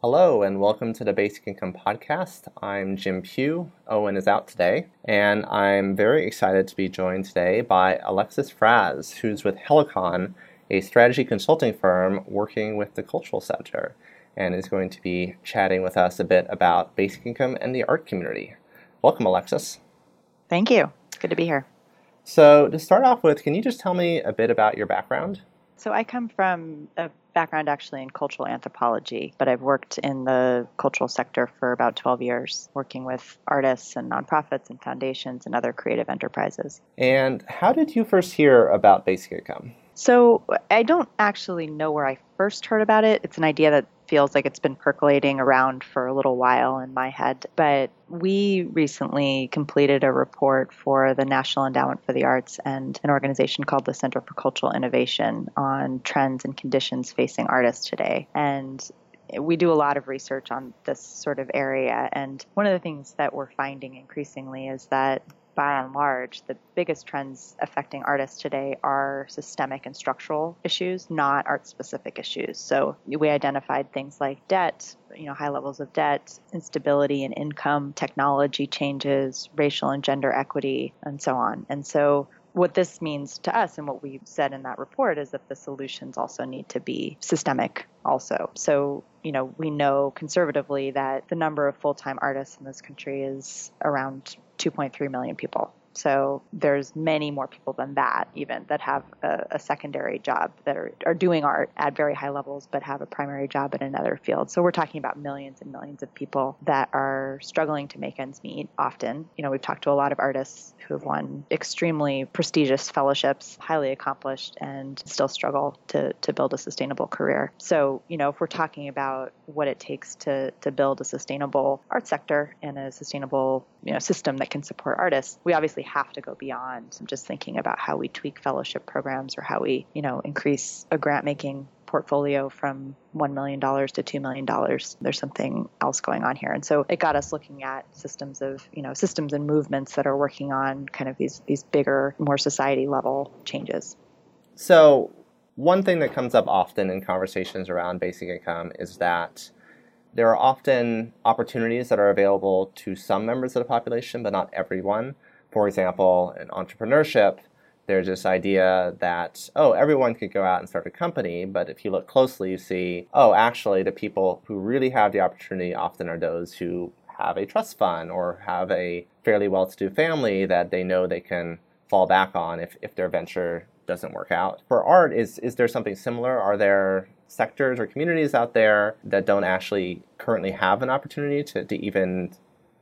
Hello, and welcome to the Basic Income Podcast. I'm Jim Pugh. Owen is out today, and I'm very excited to be joined today by Alexis Frasz, who's with Helicon, a strategy consulting firm working with the cultural sector, and is going to be chatting with us a bit about basic income and the art community. Welcome, Alexis. Thank you. It's good to be here. So, to start off with, can you just tell me a bit about your background? So, I come from a background actually in cultural anthropology, but I've worked in the cultural sector for about 12 years, working with artists and nonprofits and foundations and other creative enterprises. And how did you first hear about basic income? So, I don't actually know where I first heard about it. It's an idea that feels like it's been percolating around for a little while in my head. But we recently completed a report for the National Endowment for the Arts and an organization called the Center for Cultural Innovation on trends and conditions facing artists today. And we do a lot of research on this sort of area. And one of the things that we're finding increasingly is that by and large, the biggest trends affecting artists today are systemic and structural issues, not art specific issues. So we identified things like debt, you know, high levels of debt, instability in income, technology changes, racial and gender equity, and so on. And so what this means to us and what we said in that report is that the solutions also need to be systemic also. So, you know, we know conservatively that the number of full-time artists in this country is around 2.3 million people. So there's many more people than that, even that have a, a, secondary job that are, are doing art at very high levels, but have a primary job in another field. So we're talking about millions and millions of people that are struggling to make ends meet often. You know, we've talked to a lot of artists who have won extremely prestigious fellowships, highly accomplished, and still struggle to, to build a sustainable career. So, you know, if we're talking about what it takes to, to build a sustainable art sector and a sustainable you know, system that can support artists, we obviously have to go beyond just thinking about how we tweak fellowship programs or how we, you know, increase a grant making portfolio from $1 million to $2 million. There's something else going on here. And so it got us looking at systems of, you know, systems and movements that are working on kind of these, these bigger, more society level changes. So one thing that comes up often in conversations around basic income is that there are often opportunities that are available to some members of the population, but not everyone. For example, in entrepreneurship, there's this idea that, oh, everyone could go out and start a company, but if you look closely, you see, oh, actually, the people who really have the opportunity often are those who have a trust fund or have a fairly well to do family that they know they can fall back on if, if their venture doesn't work out. For art, is, is there something similar? Are there sectors or communities out there that don't actually currently have an opportunity to, to even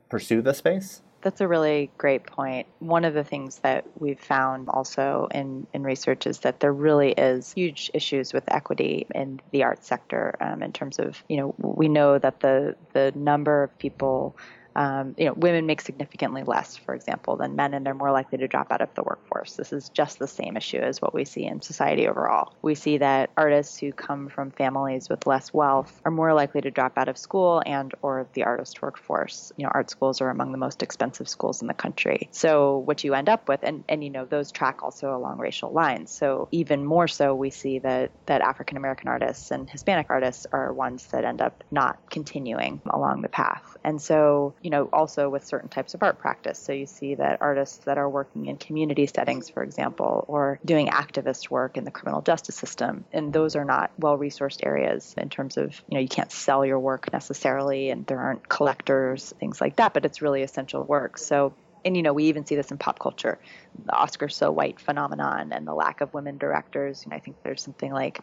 pursue the space? That's a really great point. One of the things that we've found also in, in research is that there really is huge issues with equity in the art sector um, in terms of, you know, we know that the, the number of people um, you know, women make significantly less, for example, than men, and they're more likely to drop out of the workforce. This is just the same issue as what we see in society overall. We see that artists who come from families with less wealth are more likely to drop out of school and or the artist workforce. You know, art schools are among the most expensive schools in the country. So what you end up with, and, and you know, those track also along racial lines. So even more so, we see that that African American artists and Hispanic artists are ones that end up not continuing along the path. And so you know, also with certain types of art practice. So you see that artists that are working in community settings, for example, or doing activist work in the criminal justice system, and those are not well resourced areas in terms of, you know, you can't sell your work necessarily, and there aren't collectors, things like that, but it's really essential work. So and you know we even see this in pop culture the oscar so white phenomenon and the lack of women directors you know i think there's something like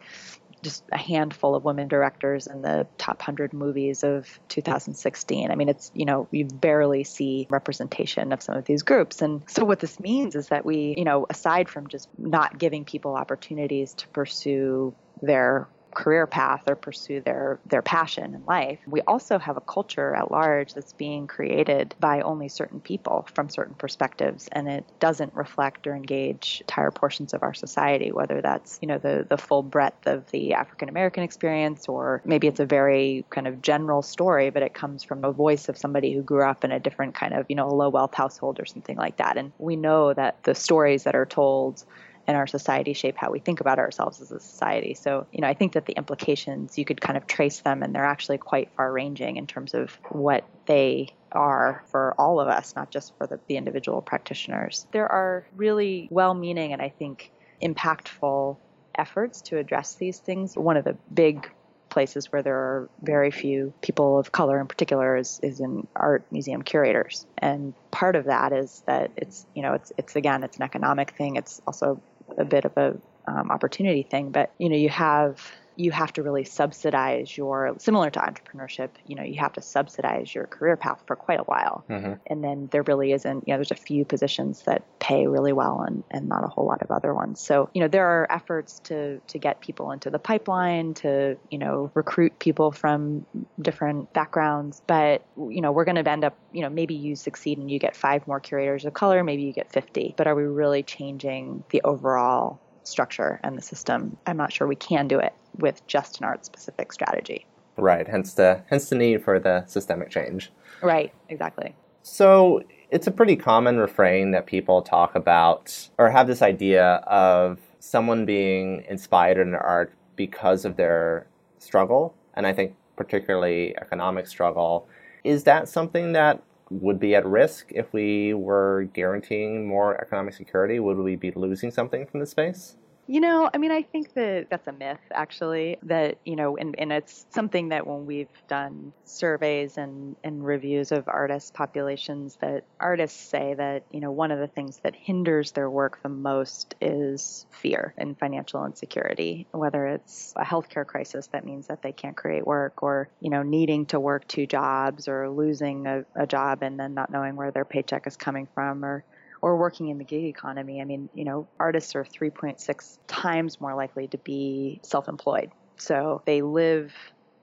just a handful of women directors in the top 100 movies of 2016. I mean, it's, you know, you barely see representation of some of these groups. And so what this means is that we, you know, aside from just not giving people opportunities to pursue their career path or pursue their their passion in life. We also have a culture at large that's being created by only certain people from certain perspectives and it doesn't reflect or engage entire portions of our society whether that's, you know, the the full breadth of the African American experience or maybe it's a very kind of general story but it comes from a voice of somebody who grew up in a different kind of, you know, a low wealth household or something like that. And we know that the stories that are told in our society shape how we think about ourselves as a society. So, you know, I think that the implications, you could kind of trace them and they're actually quite far ranging in terms of what they are for all of us, not just for the, the individual practitioners. There are really well meaning and I think impactful efforts to address these things. One of the big places where there are very few people of color in particular is, is in art museum curators. And part of that is that it's, you know, it's, it's again, it's an economic thing. It's also a bit of a um, opportunity thing, but you know, you have you have to really subsidize your similar to entrepreneurship you know you have to subsidize your career path for quite a while. Mm-hmm. and then there really isn't you know there's a few positions that pay really well and, and not a whole lot of other ones. So you know there are efforts to to get people into the pipeline to you know recruit people from different backgrounds. But you know we're going to end up you know maybe you succeed and you get five more curators of color maybe you get 50 but are we really changing the overall structure and the system i'm not sure we can do it with just an art specific strategy. Right, hence the hence the need for the systemic change. Right, exactly. So it's a pretty common refrain that people talk about or have this idea of someone being inspired in art because of their struggle, and I think particularly economic struggle. Is that something that would be at risk if we were guaranteeing more economic security? Would we be losing something from the space? You know, I mean, I think that that's a myth, actually, that, you know, and, and it's something that when we've done surveys and, and reviews of artist populations, that artists say that, you know, one of the things that hinders their work the most is fear and financial insecurity, whether it's a healthcare crisis that means that they can't create work or, you know, needing to work two jobs or losing a, a job and then not knowing where their paycheck is coming from or, or working in the gig economy. I mean, you know, artists are 3.6 times more likely to be self employed. So they live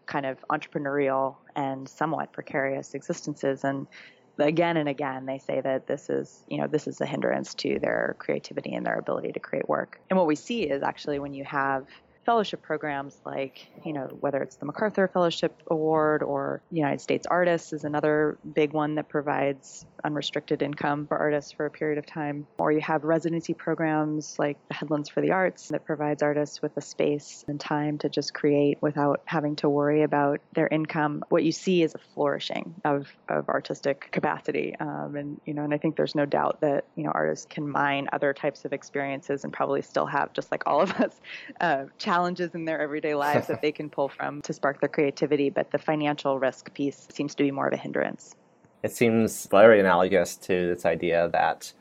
kind of entrepreneurial and somewhat precarious existences. And again and again, they say that this is, you know, this is a hindrance to their creativity and their ability to create work. And what we see is actually when you have fellowship programs like, you know, whether it's the MacArthur Fellowship Award or United States Artists is another big one that provides unrestricted income for artists for a period of time. Or you have residency programs like the Headlands for the Arts that provides artists with a space and time to just create without having to worry about their income. What you see is a flourishing of, of artistic capacity. Um, and, you know, and I think there's no doubt that, you know, artists can mine other types of experiences and probably still have, just like all of us, uh, challenges in their everyday lives that they can pull from to spark their creativity, but the financial risk piece seems to be more of a hindrance. It seems very analogous to this idea that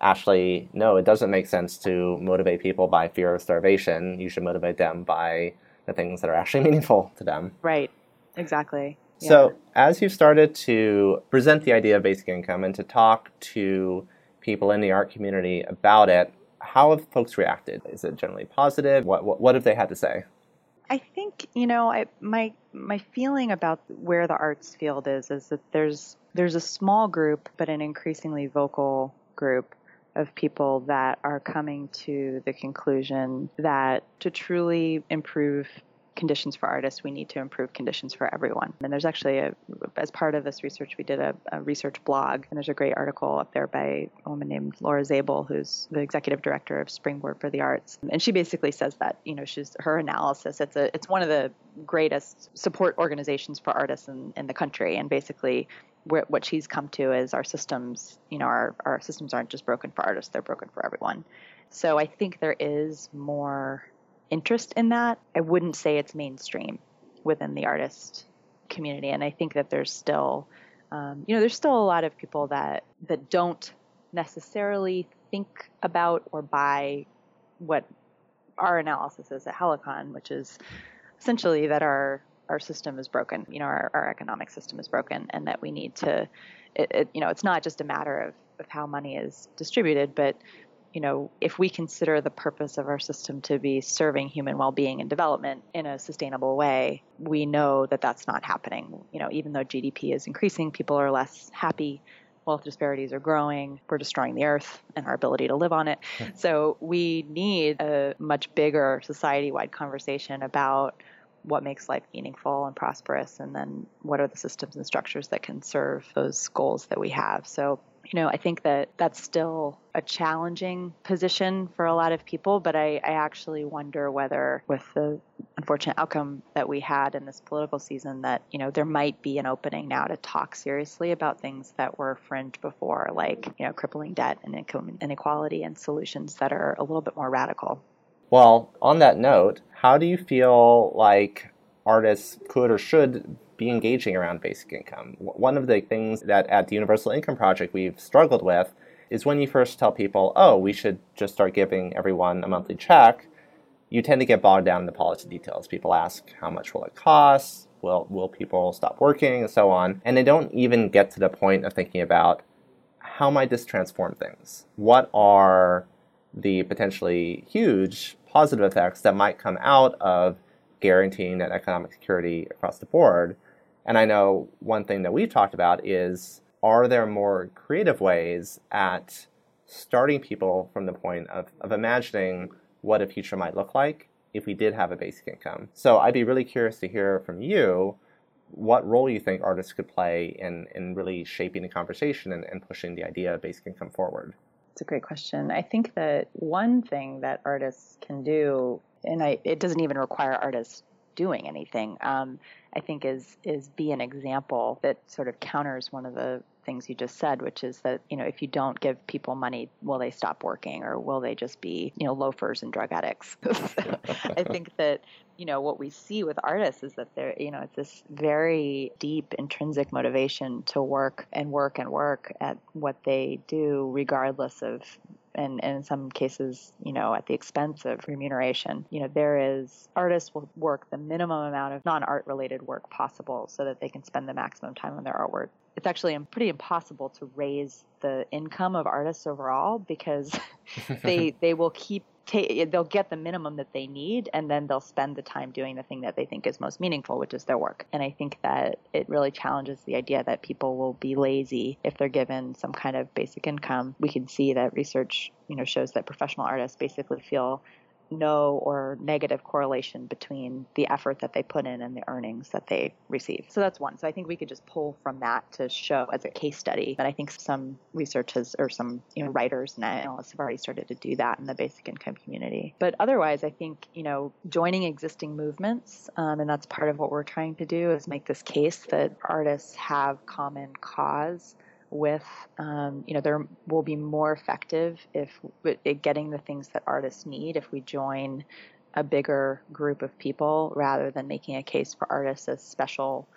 actually, no, it doesn't make sense to motivate people by fear of starvation. You should motivate them by the things that are actually meaningful to them. Right, exactly. Yeah. So, as you started to present the idea of basic income and to talk to people in the art community about it, how have folks reacted? Is it generally positive? What, what, what have they had to say? I think you know I, my my feeling about where the arts field is is that there's there's a small group but an increasingly vocal group of people that are coming to the conclusion that to truly improve conditions for artists, we need to improve conditions for everyone. And there's actually, a, as part of this research, we did a, a, research blog, and there's a great article up there by a woman named Laura Zabel, who's the executive director of Springboard for the Arts, and she basically says that you know she's her analysis. It's a it's one of the greatest support organizations for artists in, in the country, and basically what she's come to is our systems, you know, our, our systems aren't just broken for artists, they're broken for everyone. So I think there is more interest in that. I wouldn't say it's mainstream within the artist community, and I think that there's still, um, you know, there's still a lot of people that that don't necessarily think about or buy what our analysis is at Helicon, which is essentially that our our system is broken. You know, our, our economic system is broken, and that we need to, it, it, you know, it's not just a matter of of how money is distributed, but you know, if we consider the purpose of our system to be serving human well-being and development in a sustainable way, we know that that's not happening. You know, even though GDP is increasing, people are less happy, wealth disparities are growing, we're destroying the earth and our ability to live on it. So we need a much bigger society-wide conversation about what makes life meaningful and prosperous and then what are the systems and structures that can serve those goals that we have. So you know, I think that that's still a challenging position for a lot of people, but I, I actually wonder whether, with the unfortunate outcome that we had in this political season, that, you know, there might be an opening now to talk seriously about things that were fringe before, like, you know, crippling debt and income inequality and solutions that are a little bit more radical. Well, on that note, how do you feel like artists could or should be engaging around basic income. One of the things that at the Universal Income Project we've struggled with is when you first tell people, oh, we should just start giving everyone a monthly check, you tend to get bogged down in the policy details. People ask, how much will it cost? Will, will people stop working? And so on. And they don't even get to the point of thinking about how might this transform things? What are the potentially huge positive effects that might come out of guaranteeing that economic security across the board and I know one thing that we've talked about is are there more creative ways at starting people from the point of, of imagining what a future might look like if we did have a basic income? So I'd be really curious to hear from you what role you think artists could play in, in really shaping the conversation and, and pushing the idea of basic income forward. It's a great question. I think that one thing that artists can do, and I, it doesn't even require artists doing anything, um, I think is is be an example that sort of counters one of the things you just said, which is that you know if you don't give people money, will they stop working or will they just be you know loafers and drug addicts? so I think that you know what we see with artists is that there you know it's this very deep intrinsic motivation to work and work and work at what they do regardless of and, and in some cases, you know, at the expense of remuneration. You know, there is artists will work the minimum amount of non-art related work possible so that they can spend the maximum time on their artwork. It's actually pretty impossible to raise the income of artists overall because they they will keep take, they'll get the minimum that they need and then they'll spend the time doing the thing that they think is most meaningful which is their work. And i think that it really challenges the idea that people will be lazy if they're given some kind of basic income. We can see that research you know shows that professional artists basically feel no or negative correlation between the effort that they put in and the earnings that they receive. So that's one. So I think we could just pull from that to show as a case study. But I think some research has, or some you know writers and analysts have already started to do that in the basic income community. But otherwise, I think you know joining existing movements, um, and that's part of what we're trying to do is make this case that artists have common cause with um, you know there will be more effective if getting the things that artists need if we join a bigger group of people rather than making a case for artists as special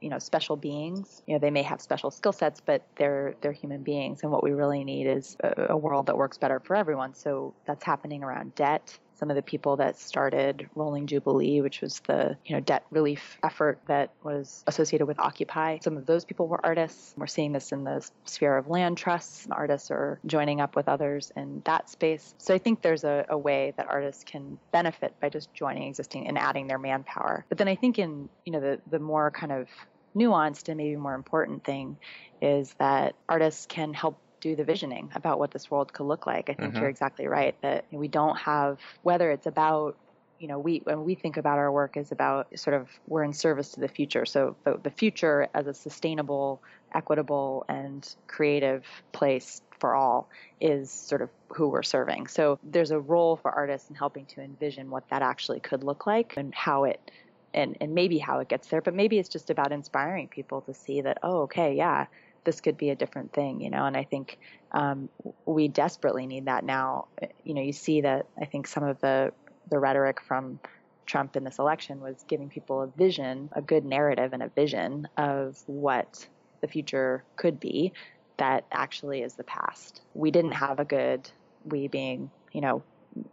you know special beings. You know they may have special skill sets but they're they're human beings and what we really need is a, a world that works better for everyone. So that's happening around debt some of the people that started Rolling Jubilee, which was the you know debt relief effort that was associated with Occupy. Some of those people were artists. We're seeing this in the sphere of land trusts. Artists are joining up with others in that space. So I think there's a, a way that artists can benefit by just joining existing and adding their manpower. But then I think in you know the the more kind of nuanced and maybe more important thing is that artists can help do the visioning about what this world could look like. I think mm-hmm. you're exactly right that we don't have whether it's about you know we when we think about our work is about sort of we're in service to the future so the, the future as a sustainable equitable and creative place for all is sort of who we're serving so there's a role for artists in helping to envision what that actually could look like and how it and, and maybe how it gets there but maybe it's just about inspiring people to see that oh okay yeah this could be a different thing, you know. And I think um, we desperately need that now. You know, you see that I think some of the the rhetoric from Trump in this election was giving people a vision, a good narrative, and a vision of what the future could be. That actually is the past. We didn't have a good, we being you know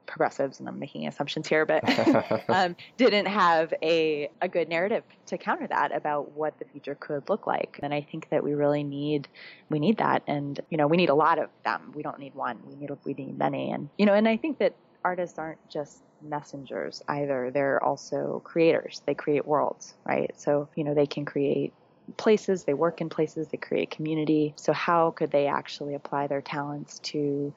progressives, and I'm making assumptions here, but um, didn't have a, a good narrative to counter that about what the future could look like. And I think that we really need we need that, and you know we need a lot of them. We don't need one. We need we need many, and you know, and I think that artists aren't just messengers either. They're also creators. They create worlds, right? So you know they can create places, they work in places, they create community. So, how could they actually apply their talents to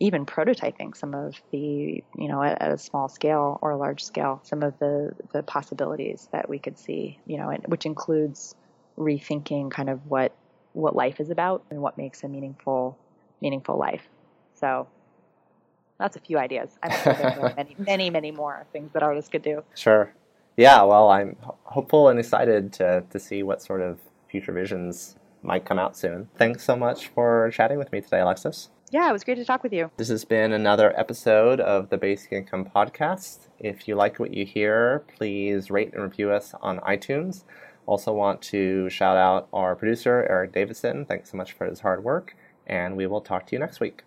even prototyping some of the, you know, at, at, a small scale or a large scale, some of the, the possibilities that we could see, you know, which includes rethinking kind of what what life is about and what makes a meaningful meaningful life. So that's a few ideas. I'm sure there are many, many, many more things that artists could do. Sure. Yeah, well, I'm hopeful and excited to, to see what sort of future visions might come out soon. Thanks so much for chatting with me today, Alexis. Yeah, it was great to talk with you. This has been another episode of the Basic Income Podcast. If you like what you hear, please rate and review us on iTunes. Also, want to shout out our producer, Eric Davidson. Thanks so much for his hard work, and we will talk to you next week.